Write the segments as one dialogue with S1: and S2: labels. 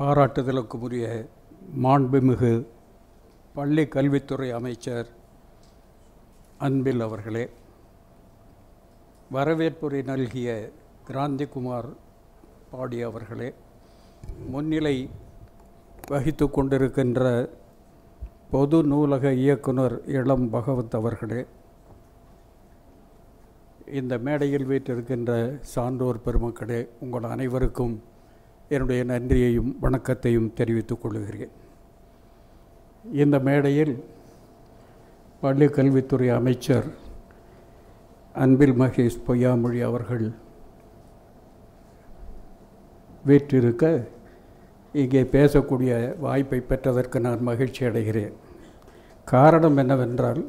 S1: பாராட்டுதலுக்குரிய மாண்புமிகு பள்ளி கல்வித்துறை அமைச்சர் அன்பில் அவர்களே வரவேற்புரை நல்கிய கிராந்திகுமார் பாடி அவர்களே முன்னிலை வகித்து கொண்டிருக்கின்ற பொது நூலக இயக்குனர் இளம் பகவத் அவர்களே இந்த மேடையில் வீற்றிருக்கின்ற சான்றோர் பெருமக்களே உங்கள் அனைவருக்கும் என்னுடைய நன்றியையும் வணக்கத்தையும் தெரிவித்துக் கொள்கிறேன். இந்த மேடையில் பள்ளி கல்வித்துறை அமைச்சர் அன்பில் மகேஷ் பொய்யாமொழி அவர்கள் வீற்றிருக்க இங்கே பேசக்கூடிய வாய்ப்பை பெற்றதற்கு நான் மகிழ்ச்சி அடைகிறேன். காரணம் என்னவென்றால்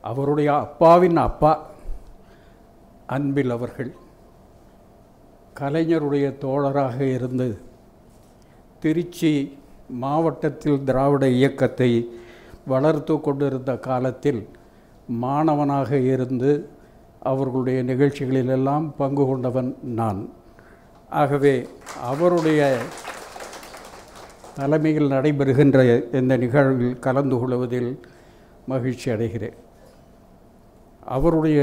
S1: அவருடைய அப்பாவின் அப்பா அன்பில் அவர்கள் கலைஞருடைய தோழராக இருந்து திருச்சி மாவட்டத்தில் திராவிட இயக்கத்தை வளர்த்து கொண்டிருந்த காலத்தில் மாணவனாக இருந்து அவர்களுடைய நிகழ்ச்சிகளிலெல்லாம் பங்கு கொண்டவன் நான். ஆகவே அவருடைய தலைமையில் நடைபெறுகின்ற இந்த நிகழ்வில் கலந்து கொள்வதில் மகிழ்ச்சி அடைகிறேன். அவருடைய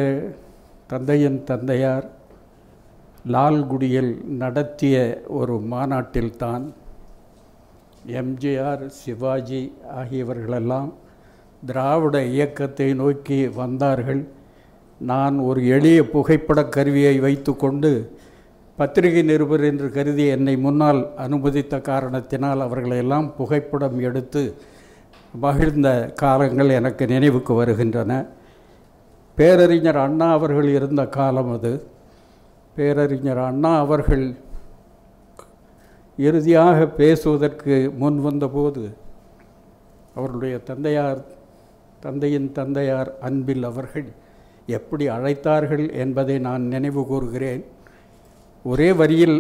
S1: தந்தையின் தந்தையார் லால்குடியில் நடத்திய ஒரு மாநாட்டில்தான் எம்ஜிஆர் சிவாஜி ஆகியவர்களெல்லாம் திராவிட இயக்கத்தை நோக்கி வந்தார்கள். நான் ஒரு எளிய புகைப்படக் கருவியை வைத்துக்கொண்டு பத்திரிகை நிருபர் என்று கருதி என்னை முன்னால் அனுமதித்த காரணத்தினால் அவர்களையெல்லாம் புகைப்படம் எடுத்து மகிழ்ந்த காலங்கள் எனக்கு நினைவுக்கு வருகின்றன. பேரறிஞர் அண்ணா அவர்கள் இருந்த காலம் அது. பேரறிஞர் அண்ணா அவர்கள் இறுதியாக பேசுவதற்கு முன் வந்தபோது அவருடைய தந்தையார் தந்தையின் தந்தையார் அன்பில் அவர்கள் எப்படி அழைத்தார்கள் என்பதை நான் நினைவு கூறுகிறேன். ஒரே வரியில்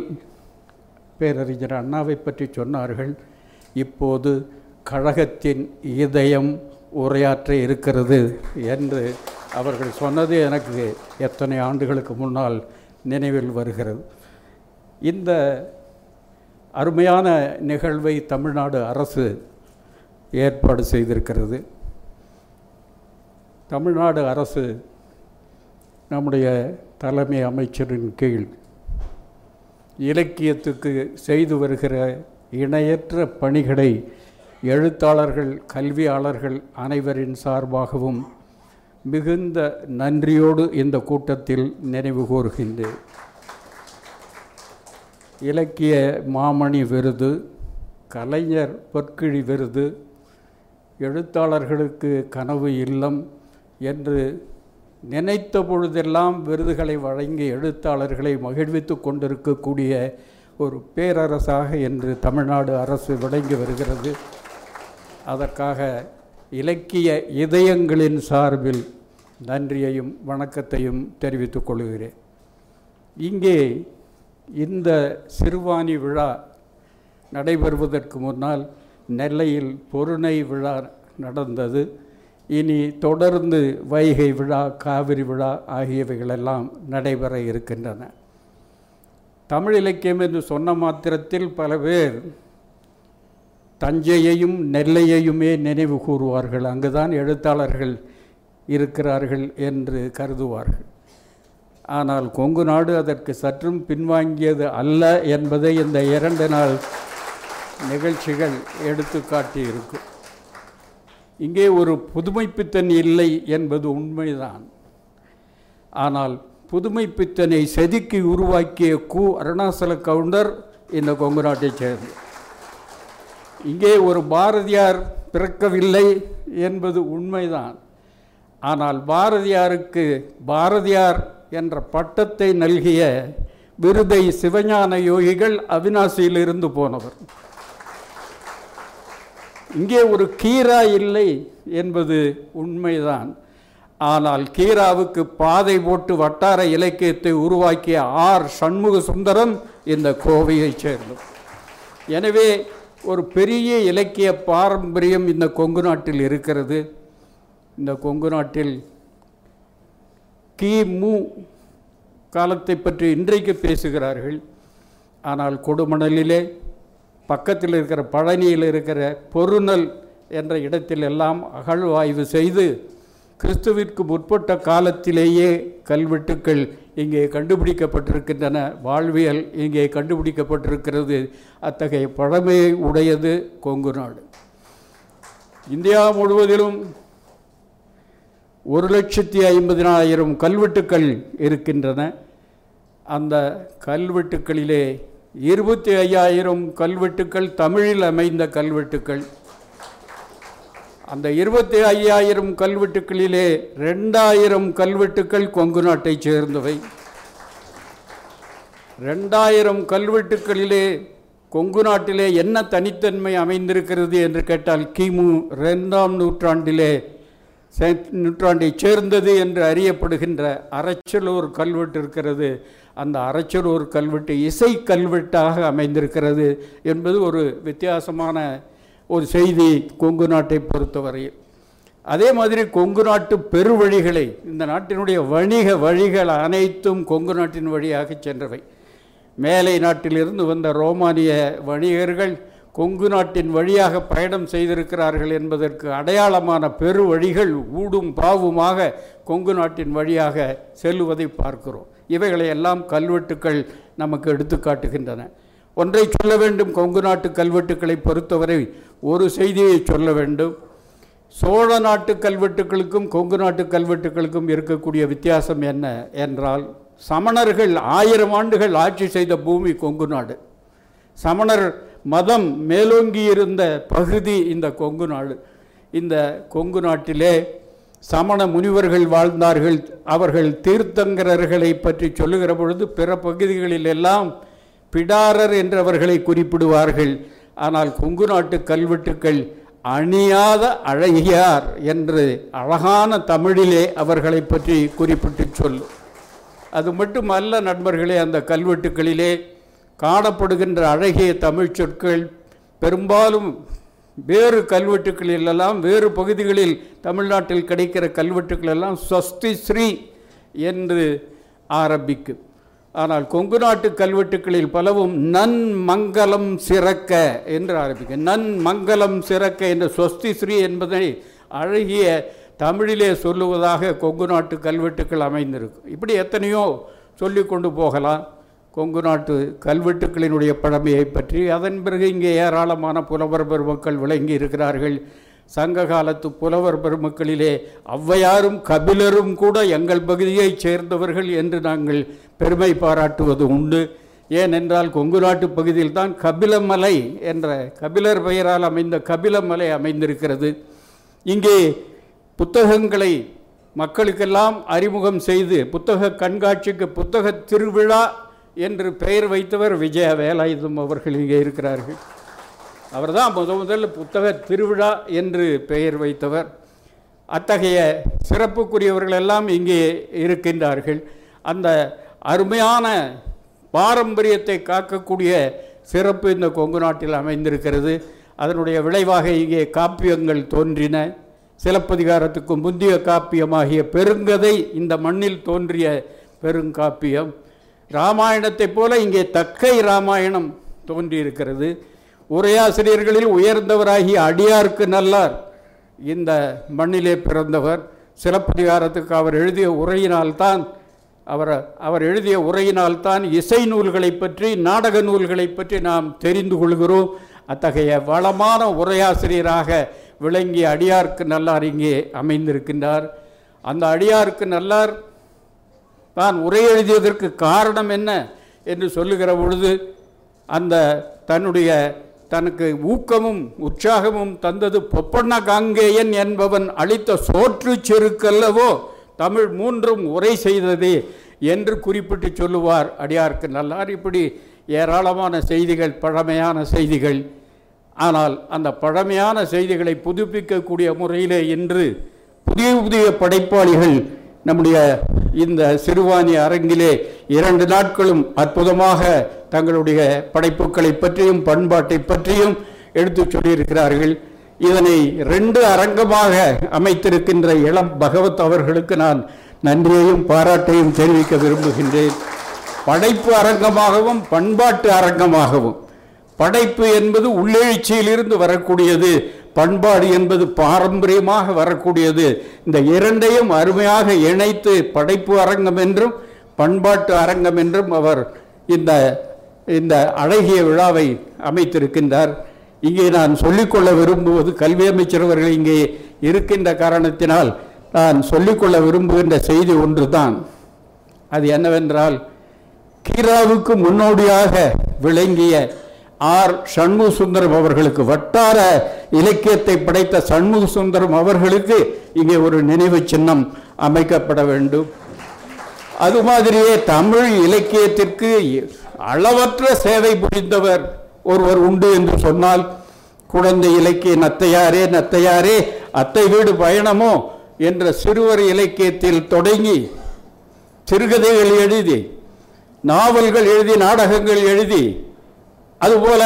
S1: பேரறிஞர் அண்ணாவை பற்றி சொன்னார்கள். இப்போது கழகத்தின் இதயம் உரையாற்ற இருக்கிறது என்று அவர்கள் சொன்னது எனக்கு எத்தனை ஆண்டுகளுக்கு முன்னால் நினைவில் வருகிறது. இந்த அருமையான நிகழ்வை தமிழ்நாடு அரசு ஏற்பாடு செய்திருக்கிறது. தமிழ்நாடு அரசு நம்முடைய தலைமை அமைச்சரின் கீழ் இலக்கியத்துக்கு செய்து வருகிற இணையற்ற பணிகளை எழுத்தாளர்கள் கல்வியாளர்கள் அனைவரின் சார்பாகவும் மிகுந்த நன்றியோடு இந்த கூட்டத்தில் நினைவு கூறுகின்றேன். இலக்கிய மாமணி விருது கலைஞர் பொற்கிழி விருது எழுத்தாளர்களுக்கு கனவு இல்லம் என்று நினைத்த பொழுதெல்லாம் விருதுகளை வழங்கி எழுத்தாளர்களை மகிழ்வித்து கொண்டிருக்கக்கூடிய ஒரு பேரரசாக என்று தமிழ்நாடு அரசு விளங்கி வருகிறது. அதற்காக இலக்கிய இதயங்களின் சார்பில் நன்றியையும் வணக்கத்தையும் தெரிவித்துக் கொள்கிறேன். இங்கே இந்த சிறுவாணி விழா நடைபெறுவதற்கு முன்னால் நெல்லையில் பொருணை விழா நடந்தது. இனி தொடர்ந்து வைகை விழா காவிரி விழா ஆகியவைகளெல்லாம் நடைபெற இருக்கின்றன. தமிழ் இலக்கியம் என்று சொன்ன மாத்திரத்தில் பல பேர் தஞ்சையையும் நெல்லையையுமே நினைவு கூறுவார்கள். அங்குதான் எழுத்தாளர்கள் இருக்கிறார்கள் என்று கருதுவார்கள். ஆனால் கொங்கு நாடு அதற்கு சற்றும் பின்வாங்கியது அல்ல என்பதை இந்த இரண்டு நாள் நிகழ்ச்சிகள் எடுத்து காட்டியிருக்கும் இங்கே ஒரு புதுமைப்பித்தன் இல்லை என்பது உண்மைதான். ஆனால் புதுமைப்பித்தனை செதுக்கி உருவாக்கிய கு அருணாசல கவுண்டர் இந்த கொங்கு நாட்டைச் சேர்ந்தது இங்கே ஒரு பாரதியார் பிறக்கவில்லை என்பது உண்மைதான். ஆனால் பாரதியாருக்கு பாரதியார் என்ற பட்டத்தை நல்கிய விருதை சிவஞான யோகிகள் அவினாசியிலிருந்து போனவர். இங்கே ஒரு கீரா இல்லை என்பது உண்மைதான். ஆனால் கீராவுக்கு பாதை போட்டு வட்டார இலக்கியத்தை உருவாக்கிய ஆர் சண்முக சுந்தரம் இந்த கோவையைச் சேர்ந்தவர். எனவே ஒரு பெரிய இலக்கிய பாரம்பரியம் இந்த கொங்கு நாட்டில் இருக்கிறது. இந்த கொங்கு நாட்டில் கிமு காலத்தை பற்றி இன்றைக்கு பேசுகிறார்கள். ஆனால் கொடுமணலிலே பக்கத்தில் இருக்கிற பழனியில் இருக்கிற பொருநல் என்ற இடத்தில் எல்லாம் அகழ்வாய்வு செய்து கிறிஸ்துவிற்கு முற்பட்ட காலத்திலேயே கல்வெட்டுக்கள் இங்கே கண்டுபிடிக்கப்பட்டிருக்கின்றன. வாழ்வியல் இங்கே கண்டுபிடிக்கப்பட்டிருக்கிறது. அத்தகைய பழமையை உடையது கொங்கு நாடு. இந்தியா முழுவதிலும் ஒரு லட்சத்தி ஐம்பதினாயிரம் கல்வெட்டுக்கள் இருக்கின்றன. அந்த கல்வெட்டுக்களிலே இருபத்தி ஐயாயிரம் கல்வெட்டுக்கள் தமிழில் அமைந்த கல்வெட்டுக்கள். அந்த இருபத்தி ஐயாயிரம் கல்வெட்டுக்களிலே ரெண்டாயிரம் கல்வெட்டுக்கள் கொங்கு நாட்டைச் சேர்ந்தவை. ரெண்டாயிரம் கல்வெட்டுக்களிலே கொங்கு நாட்டிலே என்ன தனித்தன்மை அமைந்திருக்கிறது என்று கேட்டால் கிமு ரெண்டாம் நூற்றாண்டிலே நூற்றாண்டை சேர்ந்தது என்று அறியப்படுகின்ற அரைச்சலூர் கல்வெட்டு இருக்கிறது. அந்த அரைச்சலூர் கல்வெட்டு இசை கல்வெட்டாக அமைந்திருக்கிறது என்பது ஒரு வித்தியாசமான ஒரு செய்தி கொங்கு நாட்டை பொறுத்தவரையில். அதே மாதிரி கொங்கு நாட்டு பெருவழிகளை இந்த நாட்டினுடைய வணிக வழிகள் அனைத்தும் கொங்கு நாட்டின் வழியாக சென்றவை. மேலை நாட்டிலிருந்து வந்த ரோமானிய வணிகர்கள் கொங்கு நாட்டின் வழியாக பயணம் செய்திருக்கிறார்கள் என்பதற்கு அடையாளமான பெரு வழிகள் ஊடும் பாவுமாக கொங்கு நாட்டின் வழியாக செல்லுவதை பார்க்கிறோம். இவைகளை எல்லாம் கல்வெட்டுக்கள் நமக்கு எடுத்து காட்டுகின்றன. ஒன்றை சொல்ல வேண்டும். கொங்கு நாட்டு கல்வெட்டுக்களை பொறுத்தவரை ஒரு செய்தியை சொல்ல வேண்டும். சோழ நாட்டு கல்வெட்டுக்களுக்கும் கொங்கு நாட்டு கல்வெட்டுக்களுக்கும் இருக்கக்கூடிய வித்தியாசம் என்ன என்றால் சமணர்கள் ஆயிரம் ஆண்டுகள் ஆட்சி செய்த பூமி கொங்கு நாடு. சமணர் மதம் மேலோங்கி இருந்த பகுதி இந்த கொங்கு நாடு. இந்த கொங்கு நாட்டிலே சமண முனிவர்கள் வாழ்ந்தார்கள். அவர்கள் தீர்த்தங்கரர்களை பற்றி சொல்லுகிற பொழுது பிற பகுதிகளில் எல்லாம் பிடாரர் என்றவர்களை குறிப்பிடுவார்கள். ஆனால் கொங்கு நாட்டு கல்வெட்டுக்கள் அணியாத அழகியார் என்று அழகான தமிழிலே அவர்களை பற்றி குறிப்பிட்டு சொல்லும் அது மட்டுமல்ல நண்பர்களே அந்த கல்வெட்டுக்களிலே காணப்படுகின்ற அழகிய தமிழ் சொற்கள் பெரும்பாலும் வேறு கல்வெட்டுக்களிலெல்லாம் வேறு பகுதிகளில் தமிழ்நாட்டில் கிடைக்கிற கல்வெட்டுக்கள் எல்லாம் ஸ்வஸ்தி ஸ்ரீ என்று ஆரம்பிக்கும் ஆனால் கொங்கு நாட்டு கல்வெட்டுக்களில் பலவும் நன் மங்கலம் சிறக்க என்று ஆரம்பிக்கும் நன் மங்கலம் சிறக்க என்ற ஸ்வஸ்தி ஸ்ரீ என்பதை அழகிய தமிழிலே சொல்லுவதாக கொங்கு நாட்டு கல்வெட்டுக்கள் அமைந்திருக்கும் இப்படி எத்தனையோ சொல்லி கொண்டு போகலாம். கொங்கு நாட்டு கல்வெட்டுக்களினுடைய பழமையை பற்றி அதன் பிறகு இங்கே ஏராளமான புலவர் பெருமக்கள் விளங்கி இருக்கிறார்கள் சங்க காலத்து புலவர் பெருமக்களிலே ஔவையாரும் கபிலரும் கூட எங்கள் பகுதியைச் சேர்ந்தவர்கள் என்று நாங்கள் பெருமை பாராட்டுவது உண்டு. ஏனென்றால் கொங்கு நாட்டு பகுதியில் தான் கபிலமலை என்ற கபிலர் பெயரால் அமைந்த கபிலமலை அமைந்திருக்கிறது. இங்கே புத்தகங்களை மக்களுக்கெல்லாம் அறிமுகம் செய்து புத்தக கண்காட்சிக்கு புத்தக திருவிழா என்று பெயர் வைத்தவர் விஜய வேலாயுதம் அவர்கள் இங்கே இருக்கிறார்கள். அவர்தான் முத முதல் புத்தக திருவிழா என்று பெயர் வைத்தவர். அத்தகைய சிறப்புக்குரியவர்கள் எல்லாம் இங்கே இருக்கின்றார்கள். அந்த அருமையான பாரம்பரியத்தை காக்கக்கூடிய சிறப்பு இந்த கொங்கு நாட்டில் அமைந்திருக்கிறது. அதனுடைய விளைவாக இங்கே காப்பியங்கள் தோன்றின. சிலப்பதிகாரத்துக்கு முந்திய காப்பியமாகிய பெருங்கதை இந்த மண்ணில் தோன்றிய பெருங்காப்பியம். ராமாயணத்தைப் போல இங்கே தக்கை ராமாயணம் தோன்றியிருக்கிறது. உரையாசிரியர்களில் உயர்ந்தவராகி அடியார்க்கு நல்லார். இந்த மண்ணிலே பிறந்தவர் சிலப்பதிகாரத்துக்கு அவர் எழுதிய உரையினால்தான் அவர் அவர் எழுதிய உரையினால்தான் இசை நூல்களை பற்றி நாடக நூல்களை பற்றி நாம் தெரிந்து கொள்கிறோம். அத்தகைய வளமான உரையாசிரியராக விளங்கிய அடியார்க்கு நல்லார் இங்கே அமைந்திருக்கின்றார். அந்த அடியார்க்கு நல்லார் தான் உரை எழுதியதற்கு காரணம் என்ன என்று சொல்லுகிற பொழுது அந்த தன்னுடைய தனக்கு ஊக்கமும் உற்சாகமும் தந்தது பொப்பண்ண காங்கேயன் என்பவன் அளித்த சோற்று செருக்கல்லவோ? தமிழ் மூன்றும் உரை செய்ததே என்று குறிப்பிட்டு சொல்லுவார் அடியார்க்கு நல்லார். இப்படி ஏராளமான செய்திகள் பழமையான செய்திகள். ஆனால் அந்த பழமையான செய்திகளை புதுப்பிக்கக்கூடிய முறையிலே இன்று புதிய புதிய படைப்பாளிகள் நம்முடைய இந்த சிறுவாணி அரங்கிலே இரண்டு நாட்களும் அற்புதமாக தங்களுடைய படைப்புகளை பற்றியும் பண்பாட்டை பற்றியும் எடுத்துச் சொல்லியிருக்கிறார்கள். இதனை ரெண்டு அரங்கமாக அமைத்திருக்கின்ற இளம் பகவத் அவர்களுக்கு நான் நன்றியையும் பாராட்டையும் தெரிவிக்க விரும்புகின்றேன். படைப்பு அரங்கமாகவும் பண்பாட்டு அரங்கமாகவும். படைப்பு என்பது உள்ளெழுச்சியிலிருந்து வரக்கூடியது பண்பாடு என்பது பாரம்பரியமாக வரக்கூடியது. இந்த இரண்டையும் அருமையாக இணைத்து படைப்பு அரங்கம் என்றும் பண்பாட்டு அரங்கம் என்றும் அவர் இந்த இந்த அழகிய விழாவை அமைத்திருக்கின்றார். இங்கே நான் சொல்லிக்கொள்ள விரும்புவது கல்வி அமைச்சர் அவர்கள் இங்கே இருக்கின்ற காரணத்தினால் நான் சொல்லிக்கொள்ள விரும்புகின்ற செய்தி ஒன்றுதான். அது என்னவென்றால் கீராவுக்கு முன்னோடியாக விளங்கிய ஆர். சண்முக சுந்தரம் அவர்களுக்கு வட்டார இலக்கியத்தை படைத்த சண்முக சுந்தரம் அவர்களுக்கு இங்கே ஒரு நினைவு சின்னம் அமைக்கப்பட வேண்டும். அது மாதிரியே தமிழ் இலக்கியத்திற்கு அளவற்ற சேவை புரிந்தவர் ஒருவர் உண்டு என்று சொன்னால் குழந்தை இலக்கிய நத்தையாரே நத்தையாரே அத்தை வீடு பயணமோ என்ற சிறுவர் இலக்கியத்தில் தொடங்கி சிறுகதைகள் எழுதி நாவல்கள் எழுதி நாடகங்கள் எழுதி அதுபோல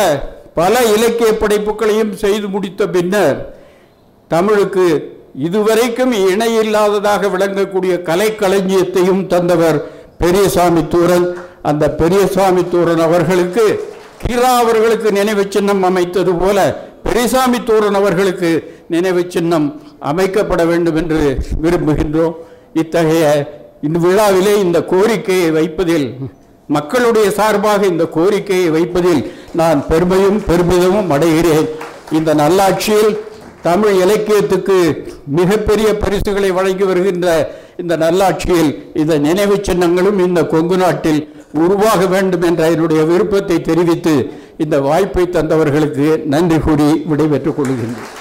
S1: பல இலக்கிய படைப்புகளையும் செய்து முடித்த பின்னர் தமிழுக்கு இதுவரைக்கும் இணையில்லாததாக விளங்கக்கூடிய கலைக்களஞ்சியத்தையும் தந்தவர் பெரியசாமி தூரன். அந்த பெரியசாமி தூரன் அவர்களுக்கு கீரா அவர்களுக்கு நினைவு சின்னம் அமைத்தது போல பெரியசாமி தூரன் அவர்களுக்கு நினைவு சின்னம் அமைக்கப்பட வேண்டும் என்று விரும்புகின்றோம். இத்தகைய இந்த விழாவிலே இந்த கோரிக்கையை வைப்பதில் மக்களுடைய சார்பாக இந்த கோரிக்கையை வைப்பதில் நான் பெருமையும் பெருமிதமும் அடைகிறேன். இந்த நல்லாட்சியில் தமிழ் இலக்கியத்துக்கு மிகப்பெரிய பரிசுகளை வழங்கி வருகின்ற இந்த நல்லாட்சியில் இந்த நினைவு சின்னங்களும் இந்த கொங்கு நாட்டில் உருவாக வேண்டும் என்ற என்னுடைய விருப்பத்தை தெரிவித்து இந்த வாய்ப்பை தந்தவர்களுக்கு நன்றி கூறி விடைபெற்றுக் கொள்கின்றேன்.